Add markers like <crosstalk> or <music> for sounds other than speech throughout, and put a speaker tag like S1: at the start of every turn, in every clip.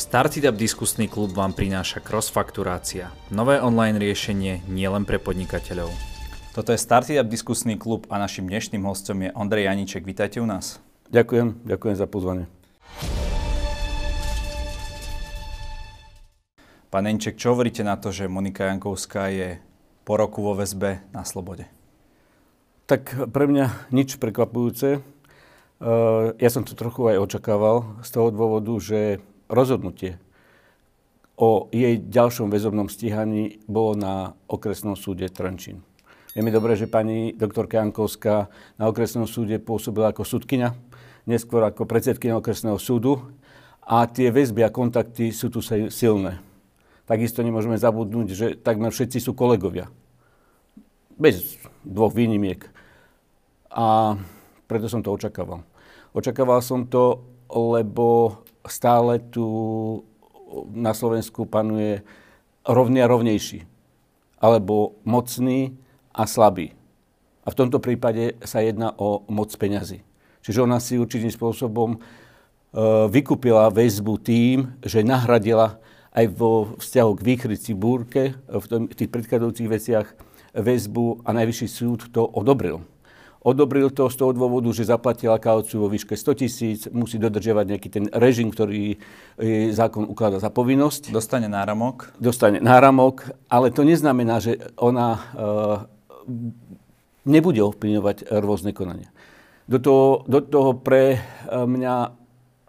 S1: Startup diskusný klub vám prináša Crossfakturácia, nové online riešenie nielen pre podnikateľov. Toto je Startup diskusný klub a našim dnešným hostom je Ondrej Janíček. Vítajte u nás.
S2: Ďakujem, ďakujem za pozvanie.
S1: Pán Janíček, čo hovoríte na to, že Monika Jankovská je po roku vo väzbe na slobode?
S2: Tak pre mňa nič prekvapujúce. Eh, ja som to trochu aj očakával z toho dôvodu, že rozhodnutie o jej ďalšom väzobnom stíhaní bolo na okresnom súde Trenčín. Vieme dobre, že pani doktorka Jankovská na okresnom súde pôsobila ako sudkynia, neskôr ako predsedkynia okresného súdu a tie väzby a kontakty sú tu silné. Takisto nemôžeme zabudnúť, že takmer všetci sú kolegovia. Bez dvoch výnimiek. A preto som to očakával. Očakával som to, lebo stále tu na Slovensku panuje rovný a rovnejší. Alebo mocný a slabý. A v tomto prípade sa jedná o moc peňazí. Čiže ona si určitým spôsobom e, vykúpila väzbu tým, že nahradila aj vo vzťahu k výchrici búrke v, tých predchádzajúcich veciach väzbu a najvyšší súd to odobril. Odobril to z toho dôvodu, že zaplatila kauciu vo výške 100 tisíc, musí dodržiavať nejaký ten režim, ktorý e, zákon ukladá za povinnosť.
S1: Dostane náramok.
S2: Dostane náramok, ale to neznamená, že ona e, nebude ovplyvňovať rôzne konania. Do toho, do toho pre e, mňa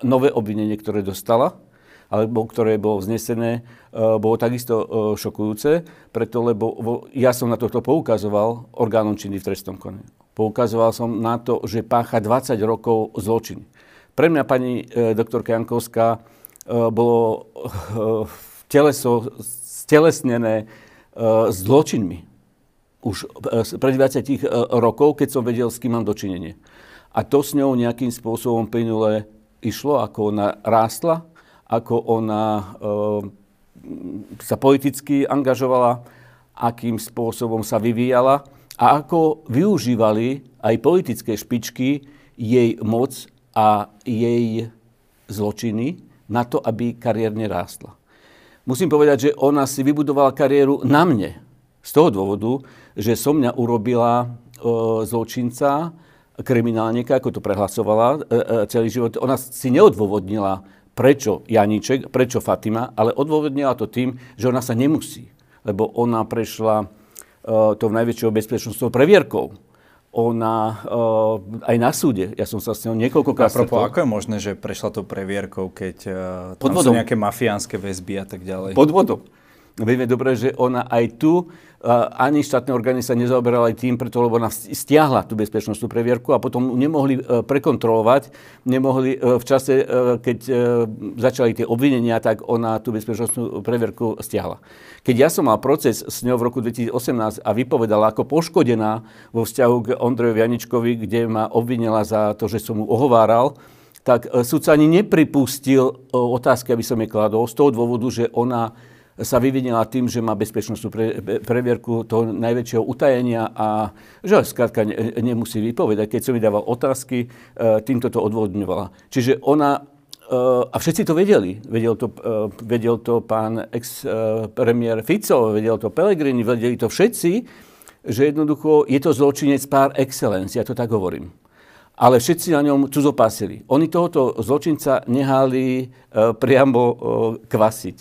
S2: nové obvinenie, ktoré dostala, alebo ktoré bolo vznesené, e, bolo takisto šokujúce, preto lebo ja som na toto poukazoval orgánom činný v trestnom konaní. Poukazoval som na to, že pácha 20 rokov zločin. Pre mňa pani e, doktorka Jankovská e, bolo e, teleso stelesnené e, zločinmi. Už e, pred 20 e, rokov, keď som vedel, s kým mám dočinenie. A to s ňou nejakým spôsobom plynule išlo, ako ona rástla, ako ona sa politicky angažovala, akým spôsobom sa vyvíjala a ako využívali aj politické špičky jej moc a jej zločiny na to, aby kariérne rástla. Musím povedať, že ona si vybudovala kariéru na mne. Z toho dôvodu, že som mňa urobila e, zločinca, kriminálnika, ako to prehlasovala e, e, celý život. Ona si neodôvodnila, prečo Janíček, prečo Fatima, ale odôvodnila to tým, že ona sa nemusí. Lebo ona prešla tou najväčšou bezpečnostnou previerkou. Ona uh, aj na súde, ja som sa s ňou niekoľkokrát
S1: stretol. ako je možné, že prešla tou previerkou, keď uh, tam sú nejaké mafiánske väzby a tak ďalej?
S2: Pod vodou. Vieme dobre, že ona aj tu ani štátne orgány sa nezaoberali tým, preto lebo ona stiahla tú bezpečnostnú previerku a potom nemohli e, prekontrolovať, nemohli e, v čase, e, keď začali tie obvinenia, tak ona tú bezpečnostnú previerku stiahla. Keď ja som mal proces s ňou v roku 2018 a vypovedala ako poškodená vo vzťahu k Ondrejovi Janičkovi, kde ma obvinila za to, že som mu ohováral, tak súdca ani nepripustil otázky, aby som jej kladol, z toho dôvodu, že ona sa vyvinila tým, že má bezpečnostnú pre, previerku toho najväčšieho utajenia a že skrátka ne, nemusí vypovedať. Keď som vydával otázky, e, týmto to odvodňovala. Čiže ona, e, a všetci to vedeli, vedel to, e, vedel to pán ex-premiér Fico, vedel to Pellegrini, vedeli to všetci, že jednoducho je to zločinec par excellence, ja to tak hovorím ale všetci na ňom cudzopásili. Oni tohoto zločinca nehali priamo kvasiť.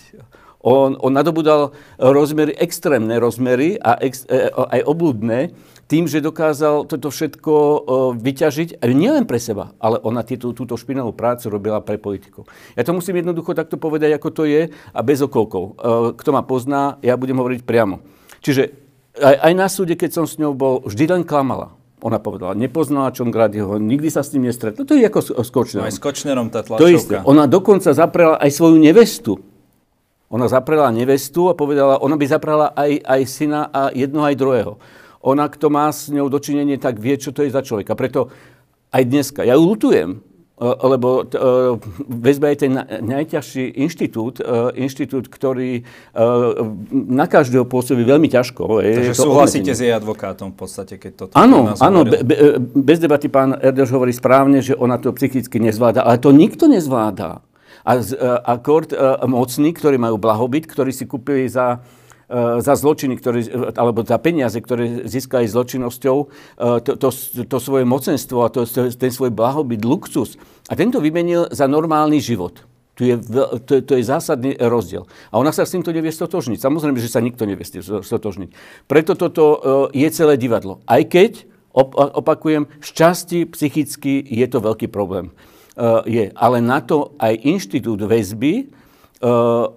S2: On, on nadobudal rozmery, extrémne rozmery a ex, e, aj obludné, tým, že dokázal toto všetko e, vyťažiť, nielen pre seba, ale ona tieto, túto špinavú prácu robila pre politikov. Ja to musím jednoducho takto povedať, ako to je a bez okolkov. E, kto ma pozná, ja budem hovoriť priamo. Čiže aj, aj na súde, keď som s ňou bol, vždy len klamala. Ona povedala, nepoznala Čongradiho, nikdy sa s ním nestretla. To je ako s Kočnerom.
S1: No aj s Kočnerom tá
S2: tlačovka. To isté. Ona dokonca zaprela aj svoju nevestu ona zaprela nevestu a povedala, ona by zaprela aj, aj syna a jednoho aj druhého. Ona, kto má s ňou dočinenie, tak vie, čo to je za človeka. Preto aj dneska, ja ju lutujem, e, lebo e, väzba je ten najťažší inštitút, e, inštitút, ktorý na každého pôsobí veľmi ťažko.
S1: Takže to súhlasíte s jej advokátom v podstate, keď toto
S2: Áno, áno, be, be, bez debaty pán Erdős hovorí správne, že ona to psychicky nezvláda, ale to nikto nezvláda. A, a kort mocní, ktorí majú blahobyt, ktorí si kúpili za za zločiny, ktoré, alebo za peniaze, ktoré získali zločinnosťou, to, to, to svoje mocenstvo a to, ten svoj blahobyt, luxus. A tento vymenil za normálny život. Tu je, to, to je zásadný rozdiel. A ona sa s týmto nevie stotožniť. Samozrejme, že sa nikto nevie stotožniť. Preto toto e, je celé divadlo. Aj keď, opakujem, šťastí psychicky je to veľký problém. E, je. Ale na to aj inštitút väzby e,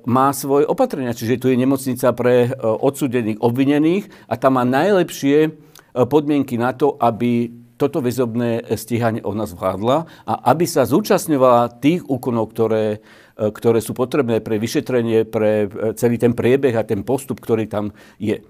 S2: má svoje opatrenia. Čiže tu je nemocnica pre odsudených, obvinených a tam má najlepšie podmienky na to, aby toto väzobné stíhanie ona zvládla a aby sa zúčastňovala tých úkonov, ktoré, ktoré sú potrebné pre vyšetrenie, pre celý ten priebeh a ten postup, ktorý tam je.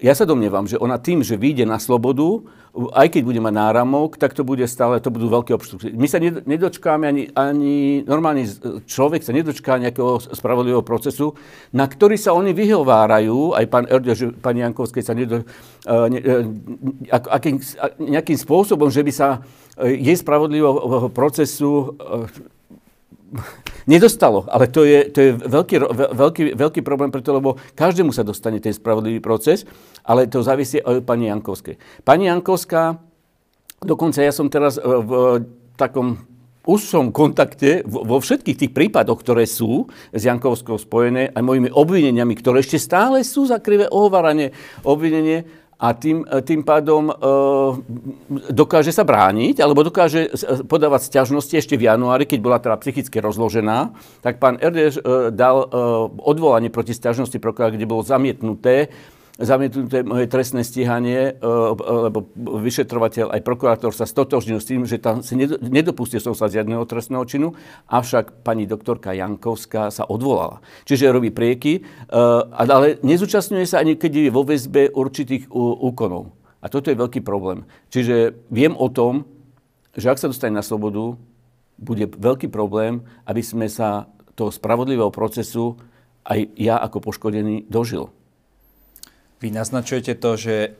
S2: Ja sa domnievam, že ona tým, že vyjde na slobodu, aj keď bude mať náramok, tak to bude stále, to budú veľké obštrukcie. My sa nedočkáme, ani, ani normálny človek sa nedočká nejakého spravodlivého procesu, na ktorý sa oni vyhovárajú, aj pán Erdo, že pani Jankovskej sa nedo, uh, ne, uh, akým, nejakým spôsobom, že by sa jej spravodlivého procesu nedostalo. Ale to je, to je veľký, veľký, veľký problém preto, lebo každému sa dostane ten spravodlivý proces, ale to závisí aj od pani Jankovskej. Pani Jankovská, dokonca ja som teraz e, v takom úzkom kontakte vo všetkých tých prípadoch, ktoré sú s Jankovskou spojené, aj mojimi obvineniami, ktoré ešte stále sú za krivé ohováranie, obvinenie, a tým, e, tým pádom e, dokáže sa brániť, alebo dokáže e, podávať sťažnosti ešte v januári, keď bola teda psychicky rozložená, tak pán Erdeš e, dal e, odvolanie proti sťažnosti prokurátora, kde bolo zamietnuté zamietnuté moje trestné stíhanie, e, e, lebo vyšetrovateľ aj prokurátor sa stotožnil s tým, že tam si nedopustil som sa žiadneho trestného činu, avšak pani doktorka Jankovská sa odvolala. Čiže robí prieky, e, ale nezúčastňuje sa ani keď je vo väzbe určitých úkonov. A toto je veľký problém. Čiže viem o tom, že ak sa dostane na slobodu, bude veľký problém, aby sme sa toho spravodlivého procesu aj ja ako poškodený dožil.
S1: Vy naznačujete to, že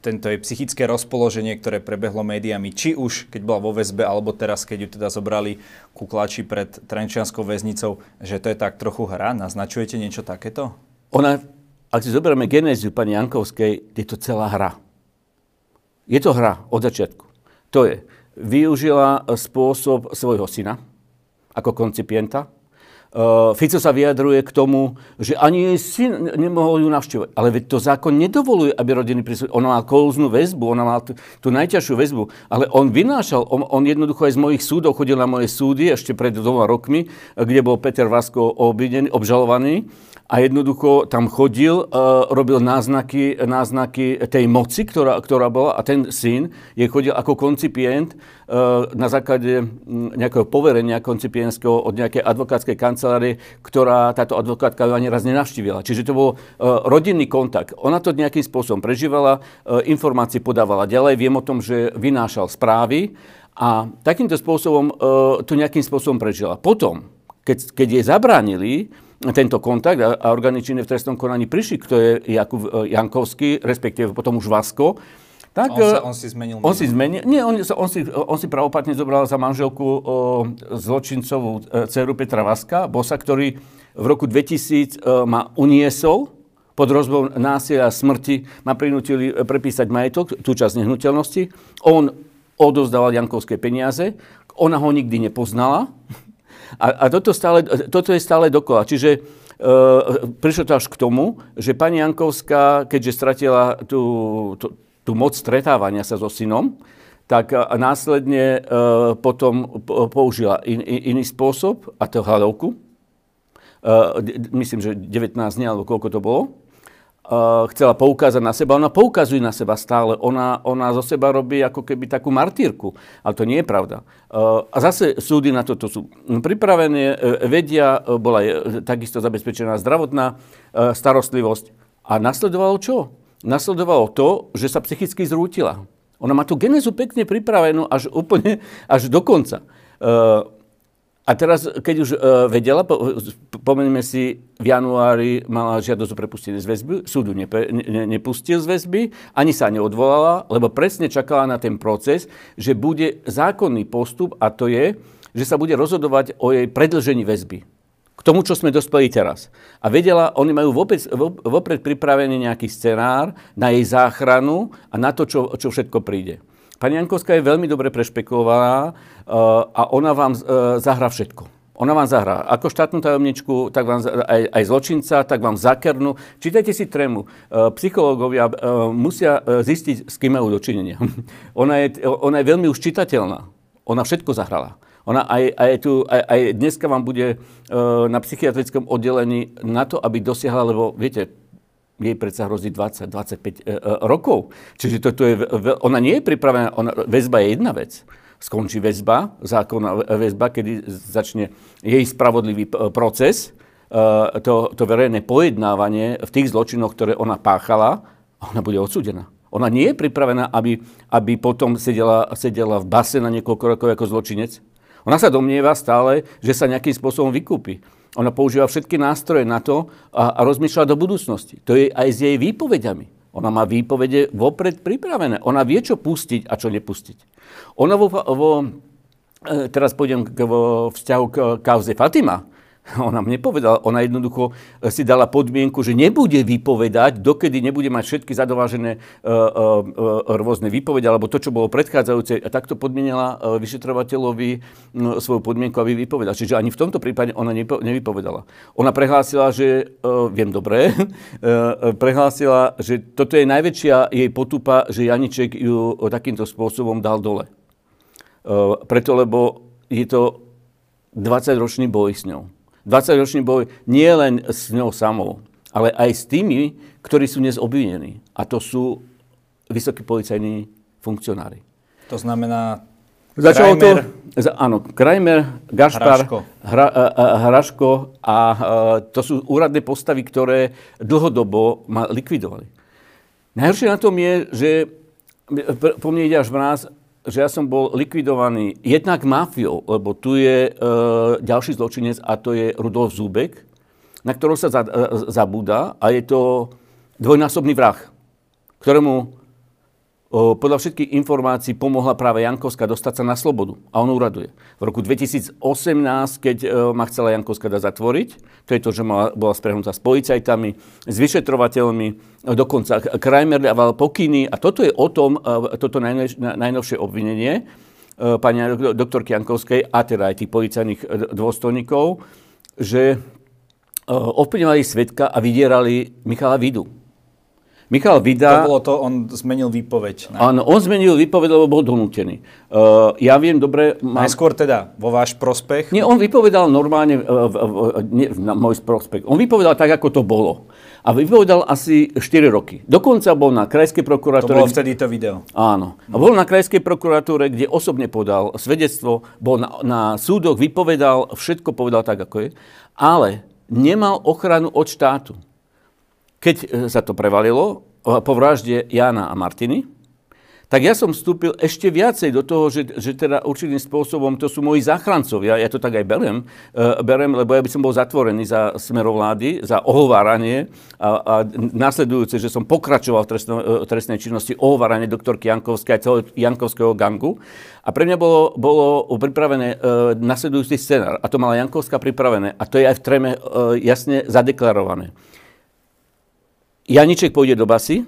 S1: tento je psychické rozpoloženie, ktoré prebehlo médiami, či už keď bola vo väzbe, alebo teraz, keď ju teda zobrali kuklači pred Trenčianskou väznicou, že to je tak trochu hra? Naznačujete niečo takéto?
S2: Ona, ak si zoberieme genéziu pani Jankovskej, je to celá hra. Je to hra od začiatku. To je, využila spôsob svojho syna ako koncipienta, Fico sa vyjadruje k tomu, že ani jej syn nemohol ju navštevovať. Ale veď to zákon nedovoluje, aby rodiny príslušili. Ona má kolúznu väzbu, ona má tú, tú najťažšiu väzbu. Ale on vynášal, on, on jednoducho aj z mojich súdov chodil na moje súdy ešte pred dvoma rokmi, kde bol Peter Vasko obvinený, obžalovaný a jednoducho tam chodil, uh, robil náznaky, náznaky tej moci, ktorá, ktorá bola a ten syn je chodil ako koncipient na základe nejakého poverenia koncipientského od nejakej advokátskej kancelárie, ktorá táto advokátka ani raz nenavštívila. Čiže to bol uh, rodinný kontakt. Ona to nejakým spôsobom prežívala, uh, informácie podávala ďalej. Viem o tom, že vynášal správy a takýmto spôsobom to nejakým spôsobom prežila. Potom, keď, keď jej zabránili, tento kontakt a, a orgány činné v trestnom konaní prišli, kto je Jakub Jankovský, respektíve potom už Vasko,
S1: tak, on, sa, e, on si zmenil
S2: On si zmenil, nie, on, on, si, on si pravopatne zobral za manželku o, zločincovú e, dceru Petra Vaska, bosa, ktorý v roku 2000 o, ma uniesol pod rozbou násilia a smrti, ma prinútili prepísať majetok, tú časť nehnuteľnosti. On odozdával Jankovské peniaze, ona ho nikdy nepoznala, a, a toto, stále, toto je stále dokola. Čiže e, prišlo to až k tomu, že pani Jankovská, keďže stratila tú, tú, tú moc stretávania sa so synom, tak následne e, potom použila in, in, iný spôsob, a to hľadovku. E, myslím, že 19 dní, alebo koľko to bolo chcela poukázať na seba. Ona poukazuje na seba stále. Ona, ona zo seba robí ako keby takú martírku. Ale to nie je pravda. A zase súdy na toto sú pripravené, vedia, bola takisto zabezpečená zdravotná starostlivosť. A nasledovalo čo? Nasledovalo to, že sa psychicky zrútila. Ona má tú genezu pekne pripravenú až úplne, až do konca. Uh, a teraz, keď už uh, vedela, po, pomenieme si, v januári mala žiadosť o prepustenie z väzby, súdu nepe, ne, nepustil z väzby, ani sa neodvolala, lebo presne čakala na ten proces, že bude zákonný postup a to je, že sa bude rozhodovať o jej predlžení väzby. K tomu, čo sme dospeli teraz. A vedela, oni majú vopred, vopred pripravený nejaký scenár na jej záchranu a na to, čo, čo všetko príde. Pani Jankovská je veľmi dobre prešpekulovaná uh, a ona vám uh, zahrá všetko. Ona vám zahrá ako štátnu tajomničku, tak vám aj, aj zločinca, tak vám zakernú. Čítajte si trému. Uh, psychológovia musia zistiť, s kým majú dočinenia. <laughs> ona, je, ona je veľmi už čitateľná. Ona všetko zahrala. Ona aj, aj, tu, aj, aj dneska vám bude uh, na psychiatrickom oddelení na to, aby dosiahla, lebo viete, jej predsa hrozí 20-25 uh, rokov. Čiže toto je, ona nie je pripravená, ona, väzba je jedna vec. Skončí väzba, zákonná väzba, kedy začne jej spravodlivý proces, uh, to, to verejné pojednávanie v tých zločinoch, ktoré ona páchala, ona bude odsúdená. Ona nie je pripravená, aby, aby potom sedela, sedela v base na niekoľko rokov ako zločinec. Ona sa domnieva stále, že sa nejakým spôsobom vykúpi. Ona používa všetky nástroje na to a, a rozmýšľa do budúcnosti. To je aj s jej výpovediami. Ona má výpovede vopred pripravené. Ona vie, čo pustiť a čo nepustiť. Ona vo, vo e, teraz pôjdem k, vo vzťahu k kauze Fatima. <laughs> Ona mne povedala, ona jednoducho eh, si dala podmienku, že nebude vypovedať, dokedy nebude mať všetky zadovážené uh, uh, rôzne výpovede, alebo to, čo bolo predchádzajúce. A takto podmienila vyšetrovateľovi uh, svoju podmienku, aby vypovedal. Čiže ani v tomto prípade ona nepo, nevypovedala. Ona prehlásila, že, uh, viem dobre, <laughs> prehlásila, že toto je najväčšia jej potupa, že Janiček ju takýmto spôsobom dal dole. Preto, lebo je to 20-ročný boj s ňou. 20-ročný boj nie len s ňou samou, ale aj s tými, ktorí sú dnes obvinení. A to sú vysokí policajní funkcionári.
S1: To znamená
S2: Začalo Krajmer, to, áno, Krajmer, Gašpar, Hraško, Hra, a, a, Hraško a, a to sú úradné postavy, ktoré dlhodobo ma likvidovali. Najhoršie na tom je, že po mne ide až mráz, že ja som bol likvidovaný jednak mafiou, lebo tu je e, ďalší zločinec a to je Rudolf Zúbek, na ktorého sa za, e, zabúda a je to dvojnásobný vrah, ktorému podľa všetkých informácií pomohla práve Jankovská dostať sa na slobodu. A on uraduje. V roku 2018, keď e, ma chcela Jankovská dať zatvoriť, to je to, že bola sprehnutá s policajtami, s vyšetrovateľmi, dokonca Krajmer dával pokyny. A toto je o tom, e, toto najnovšie obvinenie e, pani doktorky Jankovskej a teda aj tých policajných dôstojníkov, že ovplyvňovali svetka a vydierali Michala Vidu
S1: Michal Vida... To bolo to, on zmenil výpoveď.
S2: Ne? Áno, on zmenil výpoveď, lebo bol donútený. Uh, ja viem dobre...
S1: Mám... Najskôr teda vo váš prospech?
S2: Nie, on vypovedal normálne uh, v, v, nie, na môj prospech. On vypovedal tak, ako to bolo. A vypovedal asi 4 roky. Dokonca bol na krajskej prokuratúre...
S1: To bolo vtedy to video.
S2: Áno. A bol na krajskej prokuratúre, kde osobne podal svedectvo, bol na, na súdoch, vypovedal, všetko povedal tak, ako je. Ale nemal ochranu od štátu. Keď e, sa to prevalilo e, po vražde Jana a Martiny, tak ja som vstúpil ešte viacej do toho, že, že teda určitým spôsobom to sú moji záchrancovia, ja to tak aj berem, uh, berem, lebo ja by som bol zatvorený za smerovlády, za ohováranie a, a následujúce, že som pokračoval v trestno, uh, trestnej činnosti ohováranie doktorky Jankovskej a celého Jankovského gangu. A pre mňa bolo, bolo pripravené uh, nasledujúci scenár. A to mala Jankovská pripravené. A to je aj v treme uh, jasne zadeklarované. Janiček pôjde do basy,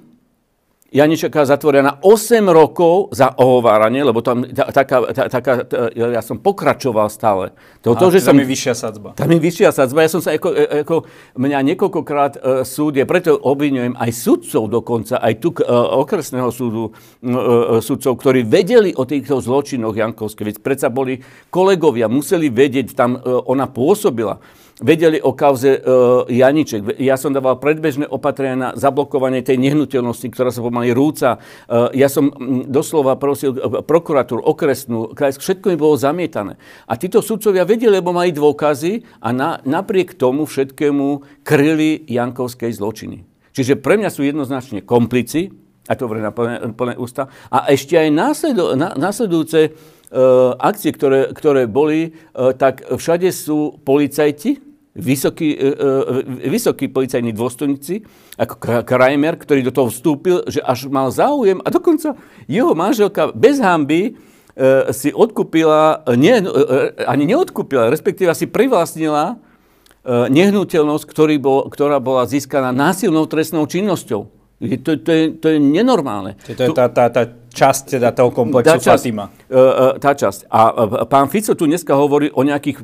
S2: Janičeka zatvoria na 8 rokov za ohováranie, lebo tam taká, taká, ja som pokračoval stále.
S1: To, to, že tam som, je vyššia sadzba.
S2: Tam je vyššia sadzba. Ja som sa, ako, e, ako mňa niekoľkokrát uh, súd je, preto obvinujem aj sudcov dokonca, aj tu uh, okresného súdu uh, sudcov, ktorí vedeli o týchto zločinoch Jankovskej. Veď predsa boli kolegovia, museli vedieť, tam uh, ona pôsobila vedeli o kauze uh, Janiček. Ja som dával predbežné opatrenia na zablokovanie tej nehnuteľnosti, ktorá sa pomaly rúca. Uh, ja som doslova prosil uh, prokuratúru, okresnú, krajsk, všetko mi bolo zamietané. A títo sudcovia vedeli, lebo mali dôkazy a na, napriek tomu všetkému kryli Jankovskej zločiny. Čiže pre mňa sú jednoznačne komplici, a to na plné, plné ústa, a ešte aj následu, na, následujúce akcie, ktoré, ktoré boli, uh, tak všade sú policajti, vysokí, e, e, vysokí policajní dôstojníci, ako Kramer, ktorý do toho vstúpil, že až mal záujem a dokonca jeho manželka bez hamby si odkúpila, nie, ani neodkúpila, respektíve si privlastnila nehnuteľnosť, ktorý bol, ktorá bola získaná násilnou trestnou činnosťou. To, to, je, to je nenormálne.
S1: To je tá, tá, tá časť teda toho komplexu tá časť, Fatima.
S2: Tá časť. A pán Fico tu dneska hovorí o nejakých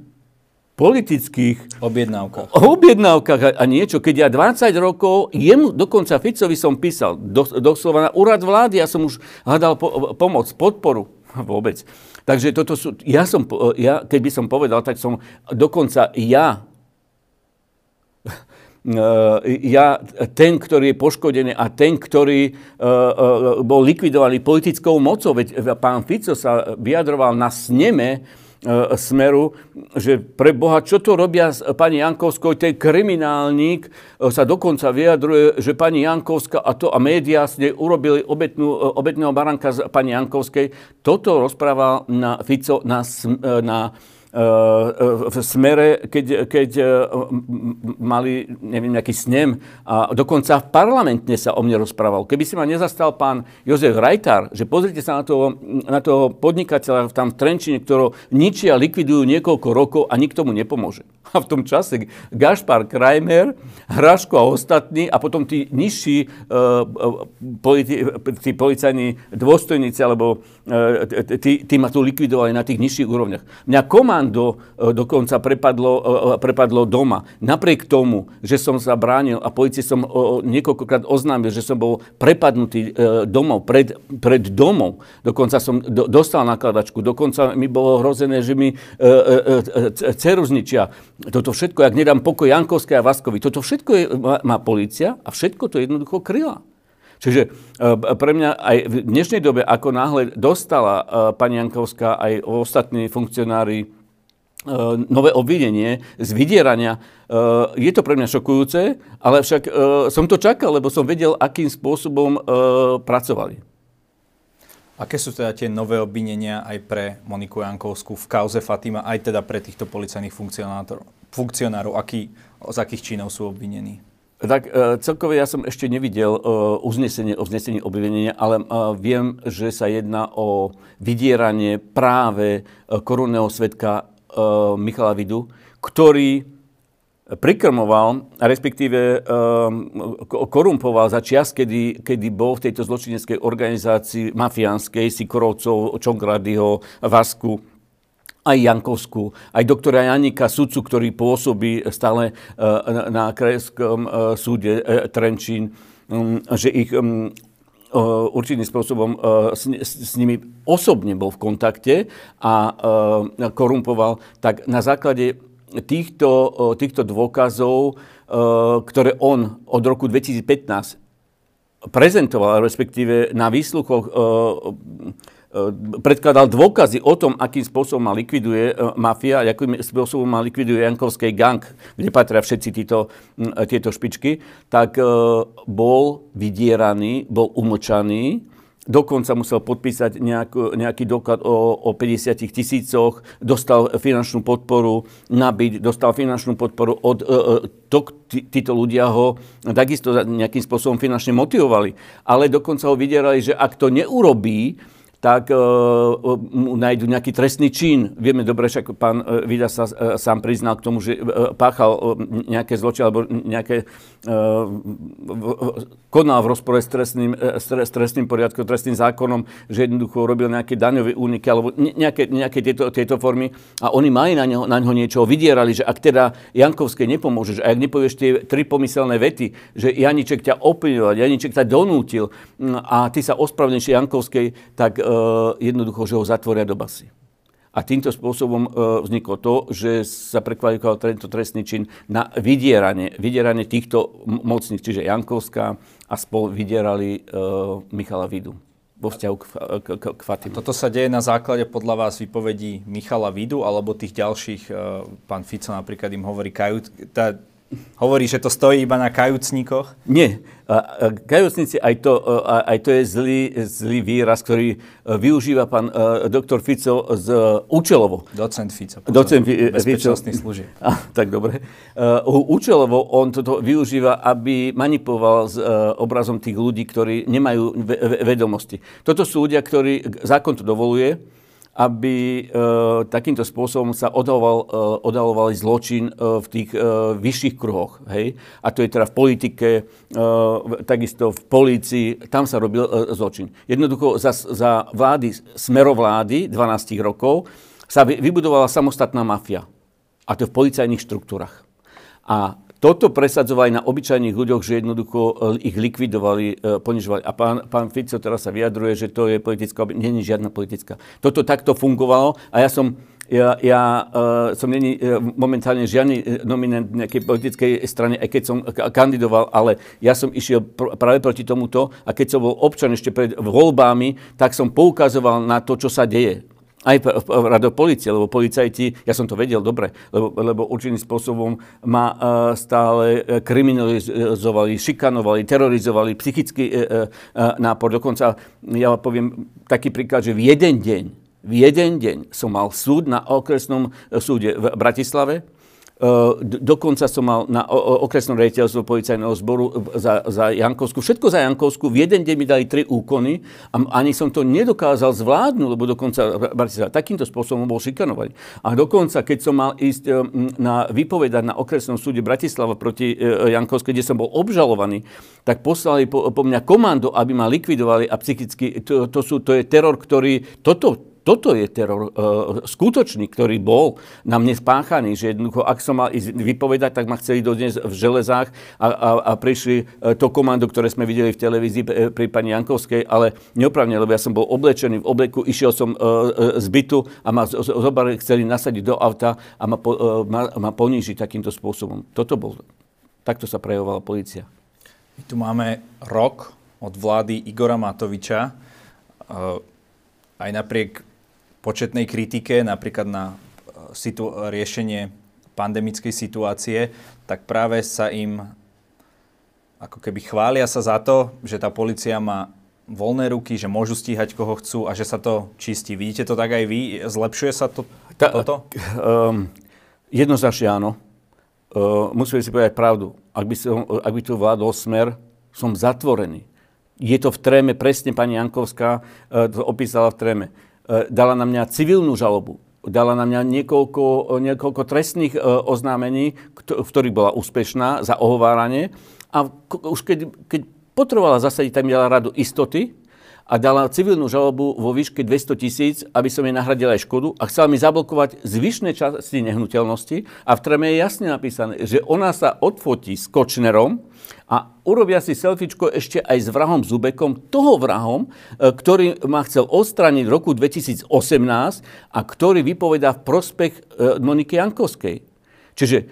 S2: politických
S1: objednávkach.
S2: objednávkach a, a niečo. Keď ja 20 rokov, jemu, dokonca Ficovi som písal, do, doslova na úrad vlády, ja som už hľadal po, pomoc, podporu. <laughs> Vôbec. Takže toto sú, ja som, ja, keď by som povedal, tak som dokonca ja ja, ten, ktorý je poškodený a ten, ktorý bol likvidovaný politickou mocou, veď pán Fico sa vyjadroval na sneme E, smeru, že pre Boha, čo to robia s pani Jankovskou, ten kriminálnik e, sa dokonca vyjadruje, že pani Jankovská a to a médiá s nej urobili obetnú, e, obetného baranka z pani Jankovskej. Toto rozprával na Fico na, na v smere, keď, keď mali neviem, nejaký snem a dokonca v parlamentne sa o mne rozprával. Keby si ma nezastal pán Jozef Rajtár, že pozrite sa na toho, na toho podnikateľa tam v Trenčine, ktorého ničia, likvidujú niekoľko rokov a nikto mu nepomôže. A v tom čase Gašpar Krajmer, Hraško a ostatní a potom tí nižší uh, politi- policajní dôstojníci alebo uh, tí, tí ma tu likvidovali na tých nižších úrovniach. Mňa komando uh, dokonca prepadlo, uh, prepadlo doma. Napriek tomu, že som sa bránil a policii som niekoľkokrát oznámil, že som bol prepadnutý domov, pred, pred domov. Dokonca som do, dostal nakladačku. Dokonca mi bolo hrozené, že mi zničia toto všetko, ak nedám pokoj Jankovskej a Vaskovi, toto všetko je, má, má policia a všetko to jednoducho kryla. Čiže e, pre mňa aj v dnešnej dobe, ako náhle dostala e, pani Jankovská aj ostatní funkcionári e, nové obvinenie z vydierania. Je to pre mňa šokujúce, ale však som to čakal, lebo som vedel, akým spôsobom pracovali.
S1: Aké sú teda tie nové obvinenia aj pre Moniku Jankovskú v kauze Fatima, aj teda pre týchto policajných funkcionárov? Aký, z akých činov sú obvinení?
S2: Tak e, celkové ja som ešte nevidel e, uznesenie o vznesení obvinenia, ale e, viem, že sa jedná o vydieranie práve korunného svetka Michala Vidu, ktorý prikrmoval, respektíve um, korumpoval za čas, kedy, kedy bol v tejto zločineckej organizácii mafiánskej, Sikorovcov, Čongradyho, Vasku, aj Jankovskú, aj doktora Janika, sudcu, ktorý pôsobí stále uh, na krajskom súde Trenčín, um, že ich um, určitým spôsobom s, s nimi osobne bol v kontakte a korumpoval, tak na základe týchto, týchto dôkazov, ktoré on od roku 2015 prezentoval, respektíve na výsluchoch predkladal dôkazy o tom, akým spôsobom ma likviduje mafia, akým spôsobom ma likviduje Jankovský gang, kde patria všetci títo, tieto špičky, tak bol vydieraný, bol umlčaný dokonca musel podpísať nejakú, nejaký doklad o, o 50 tisícoch, dostal finančnú podporu na byt, dostal finančnú podporu od... E, e to, tí, títo ľudia ho takisto nejakým spôsobom finančne motivovali. Ale dokonca ho vydierali, že ak to neurobí, tak uh, uh, nájdu nejaký trestný čin. Vieme dobre, však pán uh, Vida sa sám priznal k tomu, že páchal nejaké zločiny alebo nejaké konal v rozpore s trestným, s trestným poriadkom, trestným zákonom, že jednoducho robil nejaké daňové úniky alebo nejaké, nejaké tieto, tieto formy a oni mali na neho, na neho niečo, vydierali, že ak teda Jankovskej nepomôžeš a ak nepovieš tie tri pomyselné vety, že Janiček ťa opinil, Janiček ťa donútil a ty sa ospravedlníš Jankovskej, tak jednoducho, že ho zatvoria do basy. A týmto spôsobom e, vzniklo to, že sa prekvalifikoval tento trestný čin na vydieranie, vydieranie týchto mocných, čiže Jankovská a spol vydierali e, Michala Vidu vo vzťahu k, k, k, k Fatimu.
S1: Toto sa deje na základe podľa vás vypovedí Michala Vidu alebo tých ďalších, pán Fico napríklad im hovorí, kajut, tá, Hovorí, že to stojí iba na kajúcnikoch?
S2: Nie. Kajúcnici, aj to, aj to je zlý, zlý výraz, ktorý e, využíva pán e, doktor Fico z účelovo.
S1: Docent Fico.
S2: Docent Fico.
S1: Bezpečnostný služieb. <laughs>
S2: tak dobre. Účelovo on toto využíva, aby manipuloval s obrazom tých ľudí, ktorí nemajú vedomosti. Toto sú ľudia, ktorí, zákon to dovoluje, aby e, takýmto spôsobom sa odhaloval, e, odhaloval zločin e, v tých vyšších kruhoch. Hej? A to je teda v politike, takisto v polícii, tam sa robil zločin. Jednoducho za, za vlády, smerovlády 12 rokov sa vy, vybudovala samostatná mafia. A to v policajných štruktúrach. A toto presadzovali na obyčajných ľuďoch, že jednoducho e, ich likvidovali, e, ponižovali. A pán, pán Fico teraz sa vyjadruje, že to je politická, je žiadna politická. Toto takto fungovalo a ja som ja, ja uh, som není momentálne žiadny nominant nejakej politickej strany, aj keď som kandidoval, ale ja som išiel pr- práve proti tomuto a keď som bol občan ešte pred voľbami, tak som poukazoval na to, čo sa deje aj rado policie, lebo policajti, ja som to vedel dobre, lebo, lebo určitým spôsobom ma uh, stále e, kriminalizovali, šikanovali, terorizovali, psychický uh, nápor. Dokonca, ja poviem taký príklad, že v jeden deň, v jeden deň som mal súd na okresnom súde v Bratislave, Dokonca som mal na okresnom rejiteľstvo policajného zboru za, za Jankovsku, všetko za Jankovsku, v jeden deň mi dali tri úkony a ani som to nedokázal zvládnuť, lebo dokonca takýmto spôsobom bol šikanovaný. A dokonca, keď som mal ísť na vypovedať na okresnom súde Bratislava proti Jankovskej, kde som bol obžalovaný, tak poslali po, po mňa komando, aby ma likvidovali a psychicky, to, to, sú, to je teror, ktorý, toto, toto je teror uh, skutočný, ktorý bol na mne spáchaný, že jednoducho, ak som mal ísť vypovedať, tak ma chceli dodnes v železách a, a, a prišli uh, to komando, ktoré sme videli v televízii pri, pri pani Jankovskej, ale neopravne, lebo ja som bol oblečený v obleku, išiel som uh, z bytu a ma zobrali, chceli nasadiť do auta a ma, po, uh, ma, ma ponížiť takýmto spôsobom. Toto bol, takto sa prejovala policia.
S1: My tu máme rok od vlády Igora Matoviča. Aj napriek početnej kritike, napríklad na e, situ- riešenie pandemickej situácie, tak práve sa im ako keby chvália sa za to, že tá policia má voľné ruky, že môžu stíhať koho chcú a že sa to čistí. Vidíte to tak aj vy? Zlepšuje sa to, toto? Um,
S2: jednoznačne áno. Uh, musíme si povedať pravdu. Ak by, som, ak by tu vládol smer, som zatvorený. Je to v tréme, presne pani Jankovská uh, to opísala v tréme dala na mňa civilnú žalobu, dala na mňa niekoľko, niekoľko trestných e, oznámení, v ktorých bola úspešná za ohováranie. A už keď, keď potrebovala zasadiť, tam dala radu istoty a dala civilnú žalobu vo výške 200 tisíc, aby som jej nahradil aj škodu a chcela mi zablokovať zvyšné časti nehnuteľnosti. A v treme je jasne napísané, že ona sa odfotí s Kočnerom, a urobia si selfiečko ešte aj s vrahom Zubekom, toho vrahom, e, ktorý ma chcel odstrániť v roku 2018 a ktorý vypovedá v prospech e, Moniky Jankovskej. Čiže e,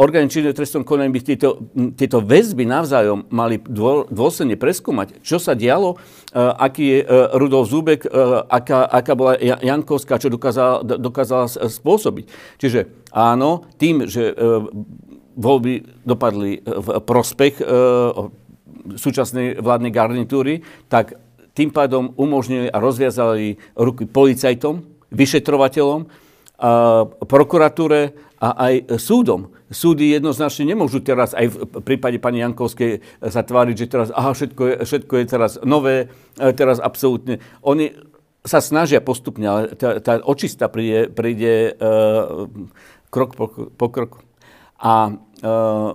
S2: orgány činné trestnom konaní by tieto, tieto väzby navzájom mali dôsledne preskúmať, čo sa dialo, aký je Rudolf Zubek, aká, aká bola Jankovská, čo dokázala, dokázala spôsobiť. Čiže áno, tým, že voľby dopadli v prospech e, súčasnej vládnej garnitúry, tak tým pádom umožnili a rozviazali ruky policajtom, vyšetrovateľom, a prokuratúre a aj súdom. Súdy jednoznačne nemôžu teraz, aj v prípade pani Jankovskej, sa tváriť, že teraz, aha, všetko je, všetko je teraz nové, e, teraz absolútne. Oni sa snažia postupne, ale tá, tá očista príde, príde uh, krok po, po kroku. A uh,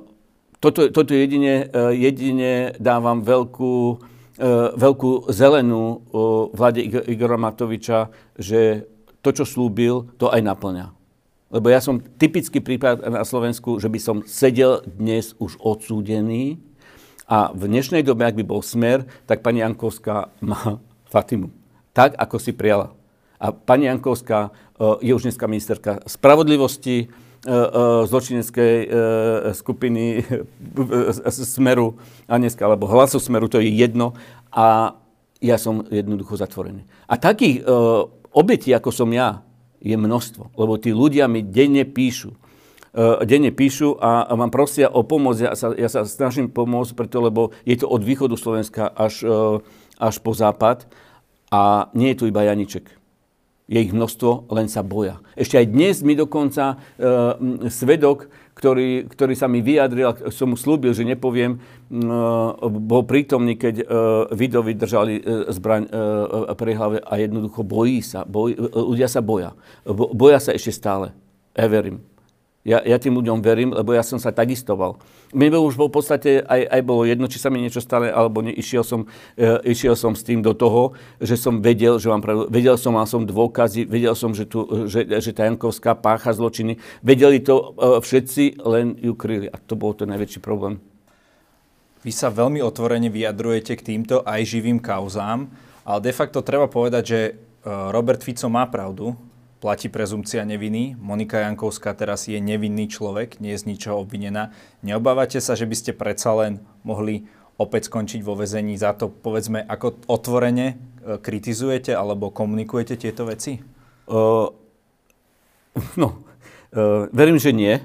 S2: toto, toto jedine, jedine dávam veľkú, uh, veľkú zelenú uh, vláde Igora Matoviča, že to, čo slúbil, to aj naplňa. Lebo ja som typický prípad na Slovensku, že by som sedel dnes už odsúdený a v dnešnej dobe, ak by bol smer, tak pani Jankovská má <laughs> Fatimu. Tak, ako si prijala. A pani Jankovská je už dneska ministerka spravodlivosti, E, e, zločineckej e, skupiny Smeru a dneska, alebo hlasu Smeru, to je jedno. A ja som jednoducho zatvorený. A takých obetí, ako som ja, je množstvo. Lebo tí ľudia mi denne píšu. Denne píšu a vám prosia o pomoc. Ja sa, ja sa snažím pomôcť, preto, lebo je to od východu Slovenska až, až po západ. A nie je tu iba Janiček. Je ich množstvo, len sa boja. Ešte aj dnes mi dokonca e, svedok, ktorý, ktorý sa mi vyjadril, som mu slúbil, že nepoviem, e, bol prítomný, keď e, Vidovi držali e, zbraň e, e, pre hlave a jednoducho bojí sa. Boj, e, ľudia sa boja. Bo, boja sa ešte stále. Ja. Ja, ja tým ľuďom verím, lebo ja som sa takistoval. Mne už v podstate aj, aj bolo jedno, či sa mi niečo stane, alebo ne. Išiel som, e, išiel som s tým do toho, že som vedel, že mám pravdu. Vedel som, mal som dôkazy, vedel som, že, tu, že, že tá Jankovská pácha zločiny. Vedeli to e, všetci, len ju kryli. A to bol ten najväčší problém.
S1: Vy sa veľmi otvorene vyjadrujete k týmto aj živým kauzám, ale de facto treba povedať, že e, Robert Fico má pravdu, platí prezumcia neviny. Monika Jankovská teraz je nevinný človek, nie je z ničoho obvinená. Neobávate sa, že by ste predsa len mohli opäť skončiť vo vezení za to, povedzme, ako otvorene e, kritizujete alebo komunikujete tieto veci? Uh,
S2: no, uh, verím, že nie,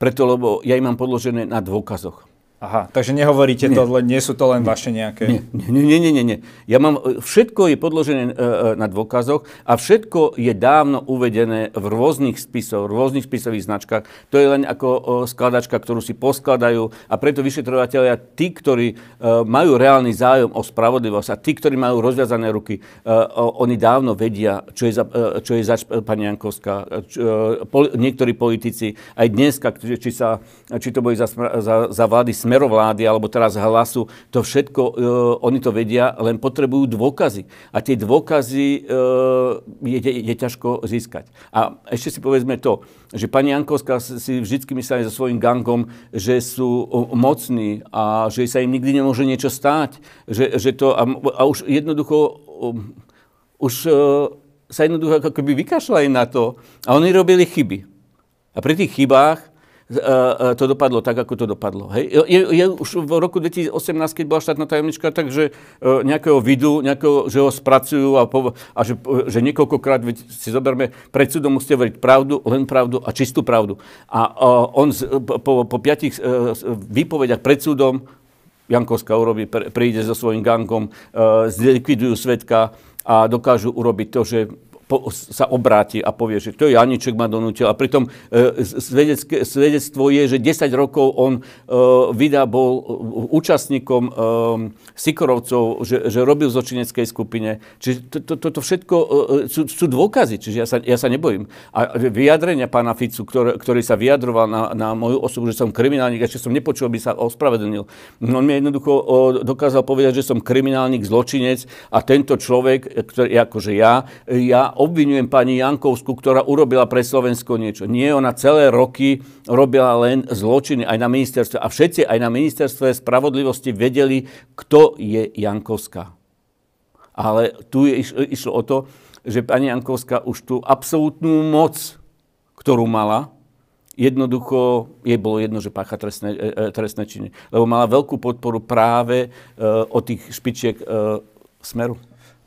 S2: preto lebo ja im mám podložené na dôkazoch.
S1: Aha, takže nehovoríte nie. to, nie sú to len nie. vaše nejaké...
S2: Nie, nie, nie, nie, nie. Ja mám, všetko je podložené e, e, na dôkazoch a všetko je dávno uvedené v rôznych spisoch, v rôznych spisových značkách. To je len ako skladačka, ktorú si poskladajú a preto vyšetrovateľia, tí, ktorí e, majú reálny záujem o spravodlivosť a tí, ktorí majú rozviazané ruky, e, oni dávno vedia, čo je za, e, čo je za pani Jankovská. E, niektorí politici, aj dneska, či, sa, či to boli za, za, za vlády smer smerovlády alebo teraz hlasu, to všetko, e, oni to vedia, len potrebujú dôkazy. A tie dôkazy e, je, je, je ťažko získať. A ešte si povedzme to, že pani Jankovská si vždy mysleli so svojím gangom, že sú mocní a že sa im nikdy nemôže niečo stáť. Že, že to, a, a už jednoducho už e, sa jednoducho ako keby vykašľali na to a oni robili chyby. A pri tých chybách to dopadlo tak, ako to dopadlo. Hej. Je, je už v roku 2018, keď bola štátna tajomnička, takže nejakého vidu, nejakého, že ho spracujú a, po, a že, že niekoľkokrát, si zoberme, pred súdom musíte veriť pravdu, len pravdu a čistú pravdu. A on po, po piatich výpovediach pred súdom Jankovská urobí, príde so svojím gangom, zlikvidujú svetka a dokážu urobiť to, že po, sa obráti a povie, že to Janiček ma donútil. A pritom e, svedectvo je, že 10 rokov on e, vydá bol e, účastníkom e, Sikorovcov, že, že robil v zločineckej skupine. Čiže toto to, to, všetko e, e, sú, sú dôkazy, čiže ja sa, ja sa nebojím. A vyjadrenia pána Ficu, ktorý, ktorý sa vyjadroval na, na moju osobu, že som kriminálnik, ešte som nepočul, by sa ospravedlnil. No, on mi jednoducho o, dokázal povedať, že som kriminálnik, zločinec a tento človek, ktorý, akože ja, ja obvinujem pani Jankovskú, ktorá urobila pre Slovensko niečo. Nie, ona celé roky robila len zločiny aj na ministerstve. A všetci aj na ministerstve spravodlivosti vedeli, kto je Jankovská. Ale tu išlo o to, že pani Jankovská už tú absolútnu moc, ktorú mala, jednoducho, jej bolo jedno, že pácha trestné, e, e, trestné činy. Lebo mala veľkú podporu práve e, od tých špičiek smeru.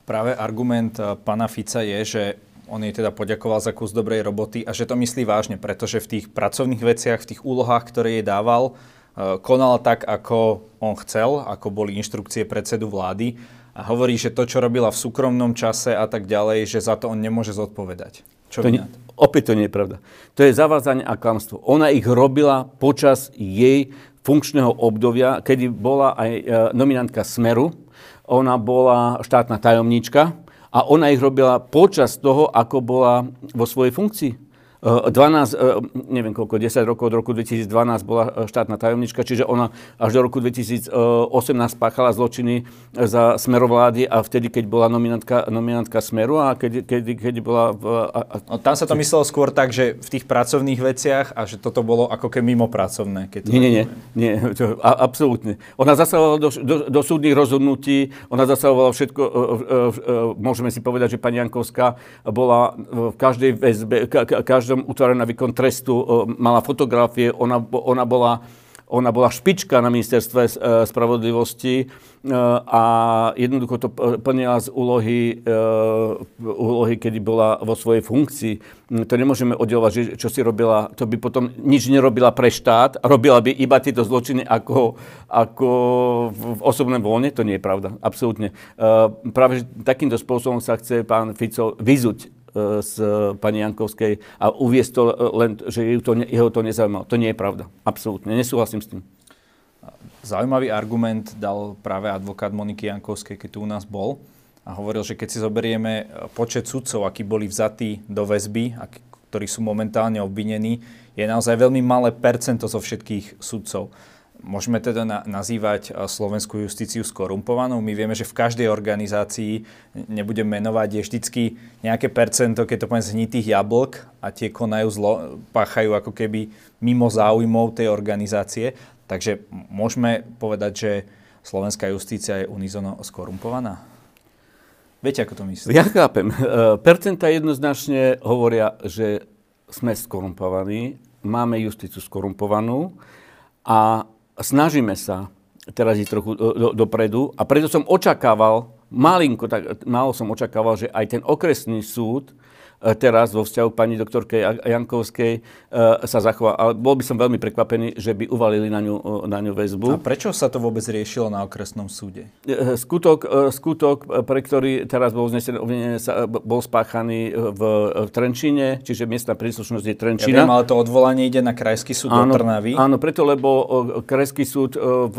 S1: Práve argument eh, pána Fica je, že on jej teda poďakoval za kus dobrej roboty a že to myslí vážne, pretože v tých pracovných veciach, v tých úlohách, ktoré jej dával, eh, konala tak, ako on chcel, ako boli inštrukcie predsedu vlády a hovorí, že to, čo robila v súkromnom čase a tak ďalej, že za to on nemôže zodpovedať. Čo
S2: to nie, opäť to nie je pravda. To je zavádzanie a klamstvo. Ona ich robila počas jej funkčného obdobia, kedy bola aj eh, nominantka Smeru, ona bola štátna tajomníčka a ona ich robila počas toho, ako bola vo svojej funkcii. 12, eh, neviem koľko, 10 rokov, od roku 2012 bola eh, štátna tajomnička, čiže ona až do roku 2018 páchala zločiny za smerovlády a vtedy, keď bola nominantka, nominantka Smeru a keď, keď, keď bola... V, a,
S1: a, no, tam sa to myslelo skôr tak, že v tých pracovných veciach a že toto bolo ako keby mimo pracovné.
S2: Keď to nie, nie, nie, nie, to, a, absolútne. Ona zasahovala do, do, do súdnych rozhodnutí, ona zasahovala všetko, môžeme si povedať, že pani Jankovská bola v každej väzbe, ka, každom som utvorená na výkon trestu, mala fotografie, ona, ona bola ona bola špička na ministerstve e, spravodlivosti e, a jednoducho to plnila z úlohy, e, úlohy, kedy bola vo svojej funkcii. To nemôžeme oddelovať, čo si robila, to by potom nič nerobila pre štát, robila by iba tieto zločiny ako, ako v osobnom voľne, to nie je pravda, absolútne. Práve takýmto spôsobom sa chce pán Fico vyzuť z pani Jankovskej a uviesť to len, že jeho to, jeho to nezaujímalo. To nie je pravda. Absolútne. Nesúhlasím s tým.
S1: Zaujímavý argument dal práve advokát Moniky Jankovskej, keď tu u nás bol a hovoril, že keď si zoberieme počet sudcov, akí boli vzatí do väzby, ktorí sú momentálne obvinení, je naozaj veľmi malé percento zo všetkých sudcov. Môžeme teda na, nazývať eh, slovenskú justíciu skorumpovanou. My vieme, že v každej organizácii, nebudem menovať, je vždycky nejaké percento, keď to poviem, zhnitých jablk a tie konajú zlo, páchajú ako keby mimo záujmov tej organizácie. Takže môžeme povedať, že slovenská justícia je unizono skorumpovaná? Viete, ako to myslíte?
S2: Ja chápem. Eh, percenta jednoznačne hovoria, že sme skorumpovaní, máme justíciu skorumpovanú a snažíme sa teraz ísť trochu do, do, dopredu a preto som očakával, malinko, tak málo som očakával, že aj ten okresný súd E, teraz vo vzťahu k pani doktorke Jankovskej e, sa zachová. Ale bol by som veľmi prekvapený, že by uvalili na ňu, na ňu väzbu.
S1: A prečo sa to vôbec riešilo na okresnom súde?
S2: E, skutok, skutok pre ktorý teraz bol vznesený, bol spáchaný v, v Trenčine, čiže miestna príslušnosť je Trenčina.
S1: Ja viem, ale to odvolanie ide na Krajský súd áno, do Trnavy.
S2: Áno, preto, lebo Krajský súd v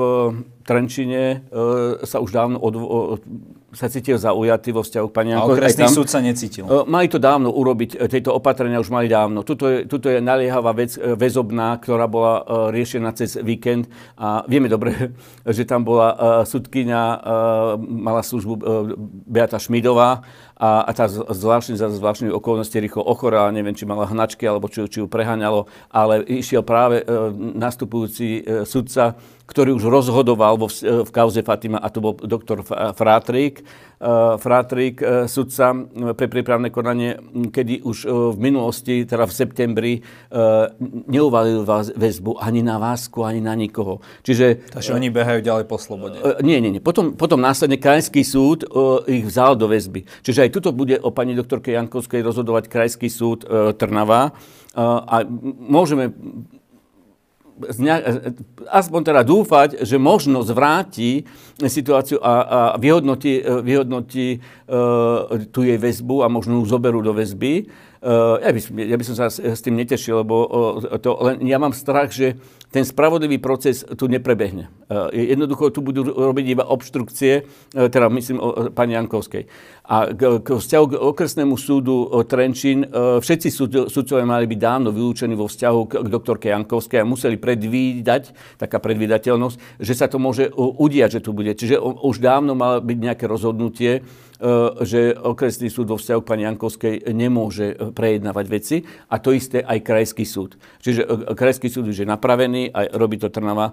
S2: Trenčine sa už dávno odvo- sa cítil zaujatý vo vzťahu k pani
S1: Janko. A okresný súd sa necítil.
S2: E, mali to dávno urobiť, e, tieto opatrenia už mali dávno. Tuto je, tuto je naliehavá vec e, väzobná, ktorá bola riešená cez víkend a vieme dobre, <laughs> že tam bola sudkynia, mala službu Beata Šmidová a, a tá zvláštne, za zvláštne okolnosti rýchlo ochorela, neviem, či mala hnačky alebo či, či ju preháňalo, ale išiel práve nastupujúci sudca ktorý už rozhodoval vo, v kauze Fatima, a to bol doktor Frátrik, uh, Frátrik, uh, sudca pre prípravné konanie, kedy už uh, v minulosti, teda v septembri, neuvalil vás väzbu ani na Vásku, ani na nikoho.
S1: Čiže, Takže oni behajú ďalej po slobode.
S2: Nie, nie, nie. Potom, potom následne Krajský súd ich vzal do väzby. Čiže aj tuto bude o pani doktorke Jankovskej rozhodovať Krajský súd Trnava. A môžeme aspoň teda dúfať, že možno zvráti situáciu a, a vyhodnotí, vyhodnotí uh, tu jej väzbu a možno ju zoberú do väzby. Uh, ja, by, ja by som sa s, tým netešil, lebo to, len ja mám strach, že ten spravodlivý proces tu neprebehne. E, jednoducho tu budú robiť iba obštrukcie, e, teda myslím o pani Jankovskej. A k, k vzťahu k okresnému súdu Trenčín, všetci súd, súdcovia mali byť dávno vylúčení vo vzťahu k, k doktorke Jankovskej a museli predvídať, taká predvídateľnosť, že sa to môže udiať, že tu bude. Čiže už dávno malo byť nejaké rozhodnutie, že okresný súd vo vzťahu k pani Jankovskej nemôže prejednávať veci a to isté aj krajský súd. Čiže krajský súd už je napravený a robí to Trnava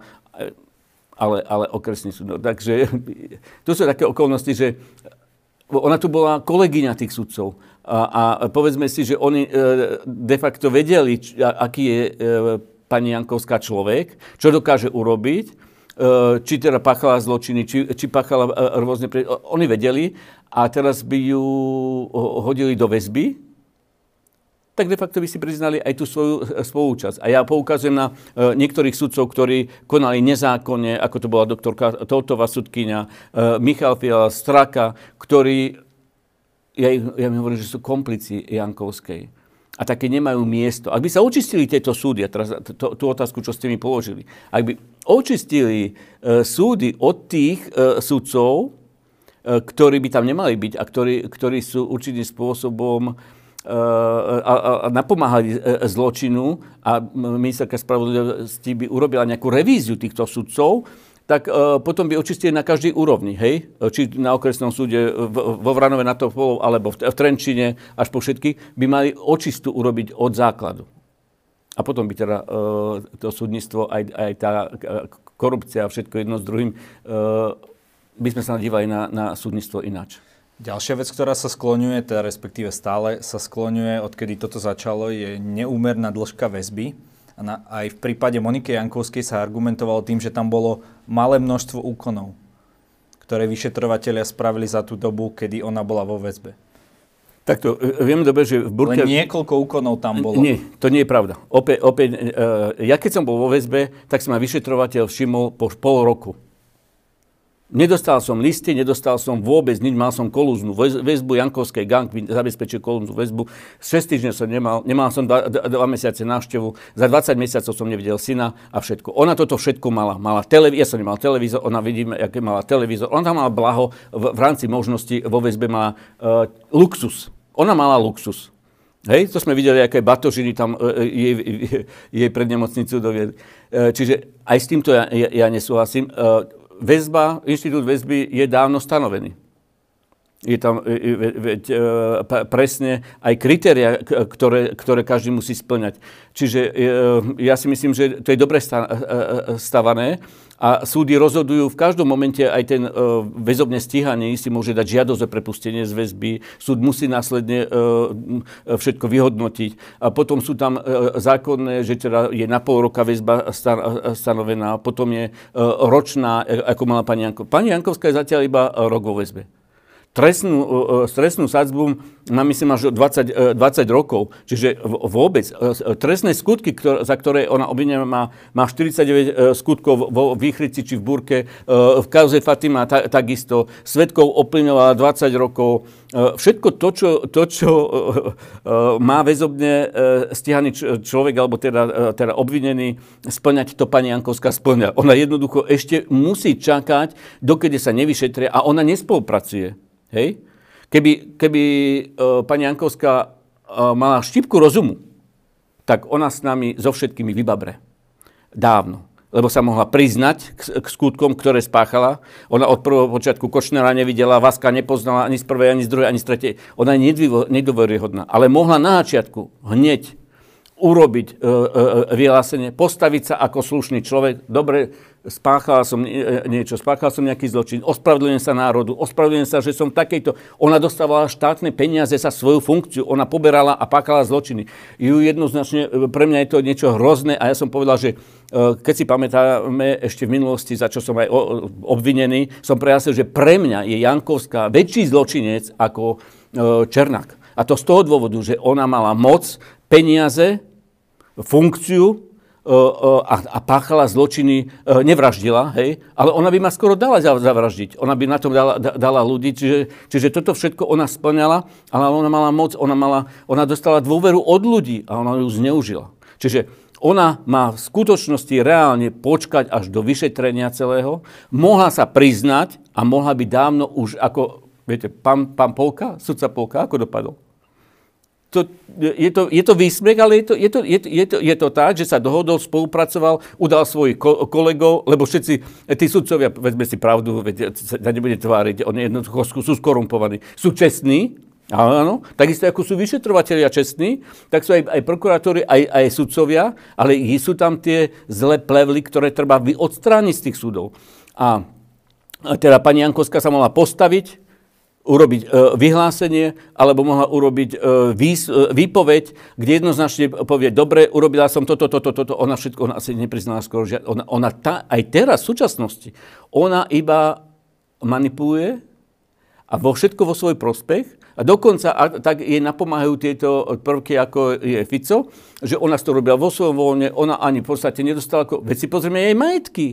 S2: ale, ale okresný súd. No, takže to sú také okolnosti, že ona tu bola kolegyňa tých sudcov. A, a povedzme si, že oni e, de facto vedeli, aký je e, pani Jankovská človek, čo dokáže urobiť, e, či teda pachala zločiny, či, či pachala e, rôzne... Pre... Oni vedeli a teraz by ju hodili do väzby, tak de facto by si priznali aj tú svoju e, spolúčasť. A ja poukazujem na e, niektorých sudcov, ktorí konali nezákonne, ako to bola doktorka Toltová sudkynia, e, Michal Fiala, Straka, ktorí, ja, ja mi hovorím, že sú komplici Jankovskej. A také nemajú miesto. Ak by sa očistili tieto súdy, a teraz tú otázku, čo ste mi položili, ak by očistili e, súdy od tých e, sudcov, e, ktorí by tam nemali byť a ktorí, ktorí sú určitým spôsobom a, a napomáhali e, zločinu a ministerka spravodlivosti by urobila nejakú revíziu týchto sudcov, tak potom by očistili na každej úrovni, hej? Či na okresnom súde vo Vranove na Topolov, alebo v Trenčine, až po všetky, by mali očistu urobiť od základu. A potom by teda uh, to súdnictvo, aj, aj tá korupcia a všetko jedno s druhým, uh, by sme sa dívali na, na súdnictvo ináč.
S1: Ďalšia vec, ktorá sa skloňuje, teda respektíve stále sa skloňuje, odkedy toto začalo, je neúmerná dĺžka väzby. A na, aj v prípade Monike Jankovskej sa argumentovalo tým, že tam bolo malé množstvo úkonov, ktoré vyšetrovateľia spravili za tú dobu, kedy ona bola vo väzbe.
S2: Takto, e, viem dobre, že v
S1: Burke... Len niekoľko úkonov tam bolo.
S2: Nie, to nie je pravda. Opäť, opäť uh, ja keď som bol vo väzbe, tak sa ma vyšetrovateľ všimol po pol roku Nedostal som listy, nedostal som vôbec nič, mal som kolúznu väzbu, Jankovskej gang zabezpečil kolúznu väzbu. 6 týždňov som nemal, nemal som 2 mesiace návštevu, za 20 mesiacov som nevidel syna a všetko. Ona toto všetko mala. mala televízor, ja som nemal televízor, ona vidíme, aké mala televízor. Ona tam mala blaho, v, v rámci možnosti vo väzbe má uh, luxus. Ona mala luxus. Hej, to sme videli, aké batožiny tam uh, jej, jej pred nemocnicu doviedli. Uh, čiže aj s týmto ja, ja, ja nesúhlasím. Väzba, inštitút väzby je dávno stanovený. Je tam veď, e, presne aj kritéria, ktoré, ktoré každý musí splňať. Čiže e, ja si myslím, že to je dobre e, stavané a súdy rozhodujú v každom momente, aj ten väzobne stíhaný si môže dať žiadosť o prepustenie z väzby, súd musí následne všetko vyhodnotiť. A potom sú tam zákonné, že teda je na pol roka väzba stanovená, potom je ročná, ako mala pani Jankovská. Pani Jankovská je zatiaľ iba rok vo väzbe trestnú, trestnú sadzbu má myslím až 20, 20 rokov. Čiže vôbec trestné skutky, ktoré, za ktoré ona obvinená má, má 49 skutkov vo výchrici či v Burke, v kauze Fatima ta, takisto, svetkov oplynovala 20 rokov. Všetko to, čo, to, čo má väzobne stíhaný človek, alebo teda, teda obvinený, splňať, to pani Jankovská splňa. Ona jednoducho ešte musí čakať, dokedy sa nevyšetria a ona nespolupracuje. Hej? Keby, keby uh, pani Jankovská uh, mala štipku rozumu, tak ona s nami so všetkými vybabre. Dávno. Lebo sa mohla priznať k, k skutkom, ktoré spáchala. Ona od prvého počiatku Kočnera nevidela, Vaska nepoznala ani z prvej, ani z druhej, ani z tretej. Ona je nedôveryhodná. Ale mohla na začiatku hneď urobiť e, e, e, vyhlásenie, postaviť sa ako slušný človek. Dobre, spáchal som niečo, spáchal som nejaký zločin, ospravedlňujem sa národu, ospravedlňujem sa, že som takejto. Ona dostávala štátne peniaze za svoju funkciu, ona poberala a páchala zločiny. Ju jednoznačne, pre mňa je to niečo hrozné a ja som povedal, že keď si pamätáme ešte v minulosti, za čo som aj obvinený, som prejasnil, že pre mňa je Jankovská väčší zločinec ako Černák. A to z toho dôvodu, že ona mala moc, peniaze, funkciu e, e, a, a páchala zločiny, e, nevraždila, hej, ale ona by ma skoro dala zavraždiť. Ona by na tom dala, dala ľudí, čiže, čiže toto všetko ona splňala, ale ona mala moc, ona, mala, ona dostala dôveru od ľudí a ona ju zneužila. Čiže ona má v skutočnosti reálne počkať až do vyšetrenia celého, mohla sa priznať a mohla by dávno už ako, viete, pán, pán Polka, sudca Polka, ako dopadol? To, je, to, je to výsmech, ale je to, je, to, je, to, je, to, je to tak, že sa dohodol, spolupracoval, udal svojich kolegov, lebo všetci tí sudcovia, vezme si pravdu, veď sa nebude tváriť, oni jednoducho sú skorumpovaní. Sú čestní, Áno, takisto ako sú vyšetrovateľia čestní, tak sú aj, aj prokurátori, aj, aj sudcovia, ale sú tam tie zlé plevly, ktoré treba odstrániť z tých súdov. A teda pani Jankovská sa mohla postaviť, urobiť e, vyhlásenie, alebo mohla urobiť e, e, výpoveď, kde jednoznačne povie, dobre, urobila som toto, toto, toto, ona všetko, ona asi nepriznala skoro, že ona, ona tá, aj teraz v súčasnosti, ona iba manipuluje a vo všetko vo svoj prospech a dokonca a, tak jej napomáhajú tieto prvky, ako je Fico, že ona to robila vo svojom voľne, ona ani v podstate nedostala, veď si pozrieme jej majetky.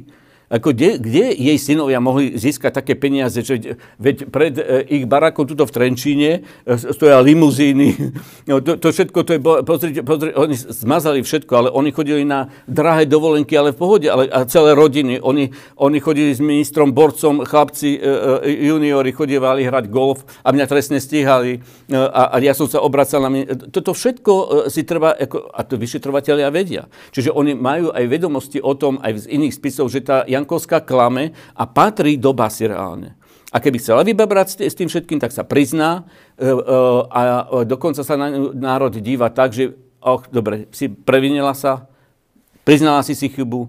S2: Ako kde, kde jej synovia mohli získať také peniaze, že veď pred e, ich barakom tuto v Trenčíne e, stoja limuzíny. <laughs> No, to, to všetko, to je, pozrite, pozrite, oni zmazali všetko, ale oni chodili na drahé dovolenky, ale v pohode, ale a celé rodiny. Oni, oni chodili s ministrom Borcom, chlapci, e, juniori chodievali hrať golf a mňa trestne stíhali a, a ja som sa obracal na mňa. Toto všetko si treba, ako, a to vyšetrovateľia vedia. Čiže oni majú aj vedomosti o tom, aj z iných spisov, že tá Jankovská klame a patrí do basy reálne. A keby chcela vybabrať s tým všetkým, tak sa prizná e, e, a dokonca sa národ díva tak, že oh, dobre, si previnila sa, priznala si si chybu,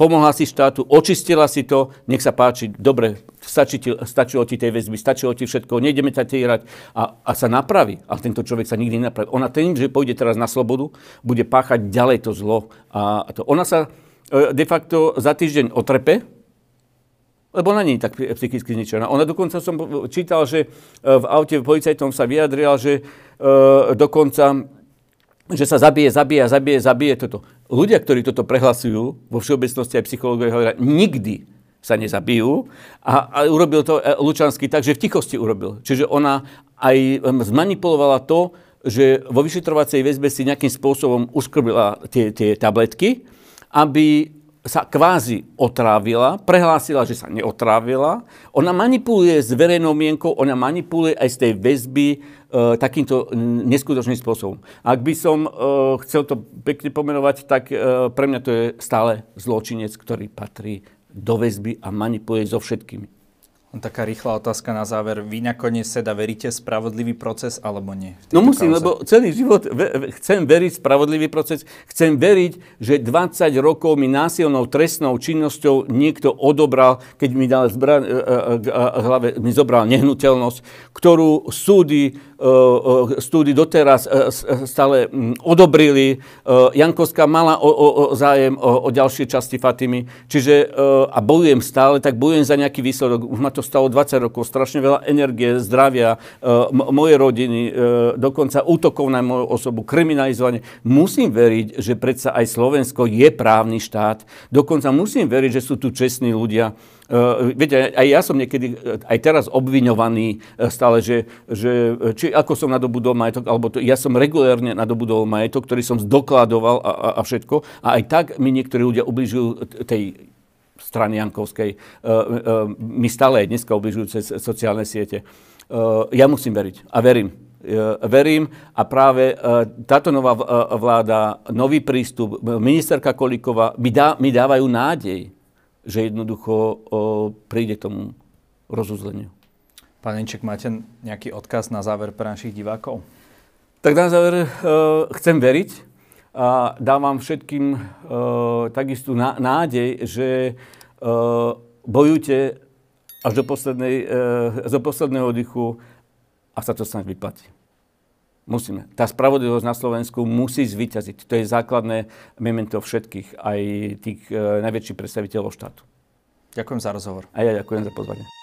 S2: pomohla si štátu, očistila si to, nech sa páči, dobre, stačí ti, stačilo ti tej väzby, stačilo ti všetko, nejdeme ťa týrať a, a sa napraví. Ale tento človek sa nikdy nenapraví. Ona tým, že pôjde teraz na slobodu, bude páchať ďalej to zlo. A to, ona sa E, de facto za týždeň otrepe, lebo ona nie je tak psychicky zničená. Ona dokonca som čítal, že e, v aute policajtom sa vyjadrila, že e, dokonca že sa zabije, zabije, zabije, zabije toto. Ľudia, ktorí toto prehlasujú, vo všeobecnosti aj psychológovia hovoria, nikdy sa nezabijú. A, a urobil to e, Lučanský tak, že v tichosti urobil. Čiže ona aj zmanipulovala to, že vo vyšetrovacej väzbe si nejakým spôsobom uskrbila tie, tie tabletky, aby sa kvázi otrávila, prehlásila, že sa neotrávila. Ona manipuluje s verejnou mienkou, ona manipuluje aj z tej väzby e, takýmto neskutočným spôsobom. Ak by som e, chcel to pekne pomenovať, tak e, pre mňa to je stále zločinec, ktorý patrí do väzby a manipuluje so všetkými.
S1: Taká rýchla otázka na záver. Vy nakoniec teda veríte spravodlivý proces alebo nie?
S2: No musím, kauze? lebo celý život ve- chcem veriť spravodlivý proces. Chcem veriť, že 20 rokov mi násilnou trestnou činnosťou niekto odobral, keď mi dal zbra- hlave, mi zobral nehnuteľnosť, ktorú súdy súdy doteraz stále odobrili. Jankovská mala o, o, o zájem o, o ďalšie časti Fatimy. Čiže, a bojujem stále, tak bojujem za nejaký výsledok. Už ma to stalo 20 rokov, strašne veľa energie, zdravia, mojej rodiny, dokonca útokov na moju osobu, kriminalizovanie. Musím veriť, že predsa aj Slovensko je právny štát. Dokonca musím veriť, že sú tu čestní ľudia. Uh, viete, aj ja som niekedy, aj teraz obviňovaný stále, že, že či ako som nadobudol majetok, alebo to, ja som regulérne nadobudol majetok, ktorý som zdokladoval a, a, a všetko. A aj tak mi niektorí ľudia ubližujú tej strany Jankovskej. Mi stále aj dneska ubližujú cez sociálne siete. Ja musím veriť a verím. Verím a práve táto nová vláda, nový prístup, ministerka Kolíková mi, dá, mi dávajú nádej, že jednoducho uh, príde k tomu rozuzleniu.
S1: Pán Inček, máte nejaký odkaz na záver pre našich divákov?
S2: Tak na záver uh, chcem veriť a dávam všetkým uh, takisto nádej, že uh, bojujte až do, poslednej, uh, do posledného oddychu a sa to snáď vyplatí. Musíme. Tá spravodlivosť na Slovensku musí zvíťaziť. To je základné memento všetkých, aj tých uh, najväčších predstaviteľov štátu.
S1: Ďakujem za rozhovor.
S2: A ja ďakujem za pozvanie.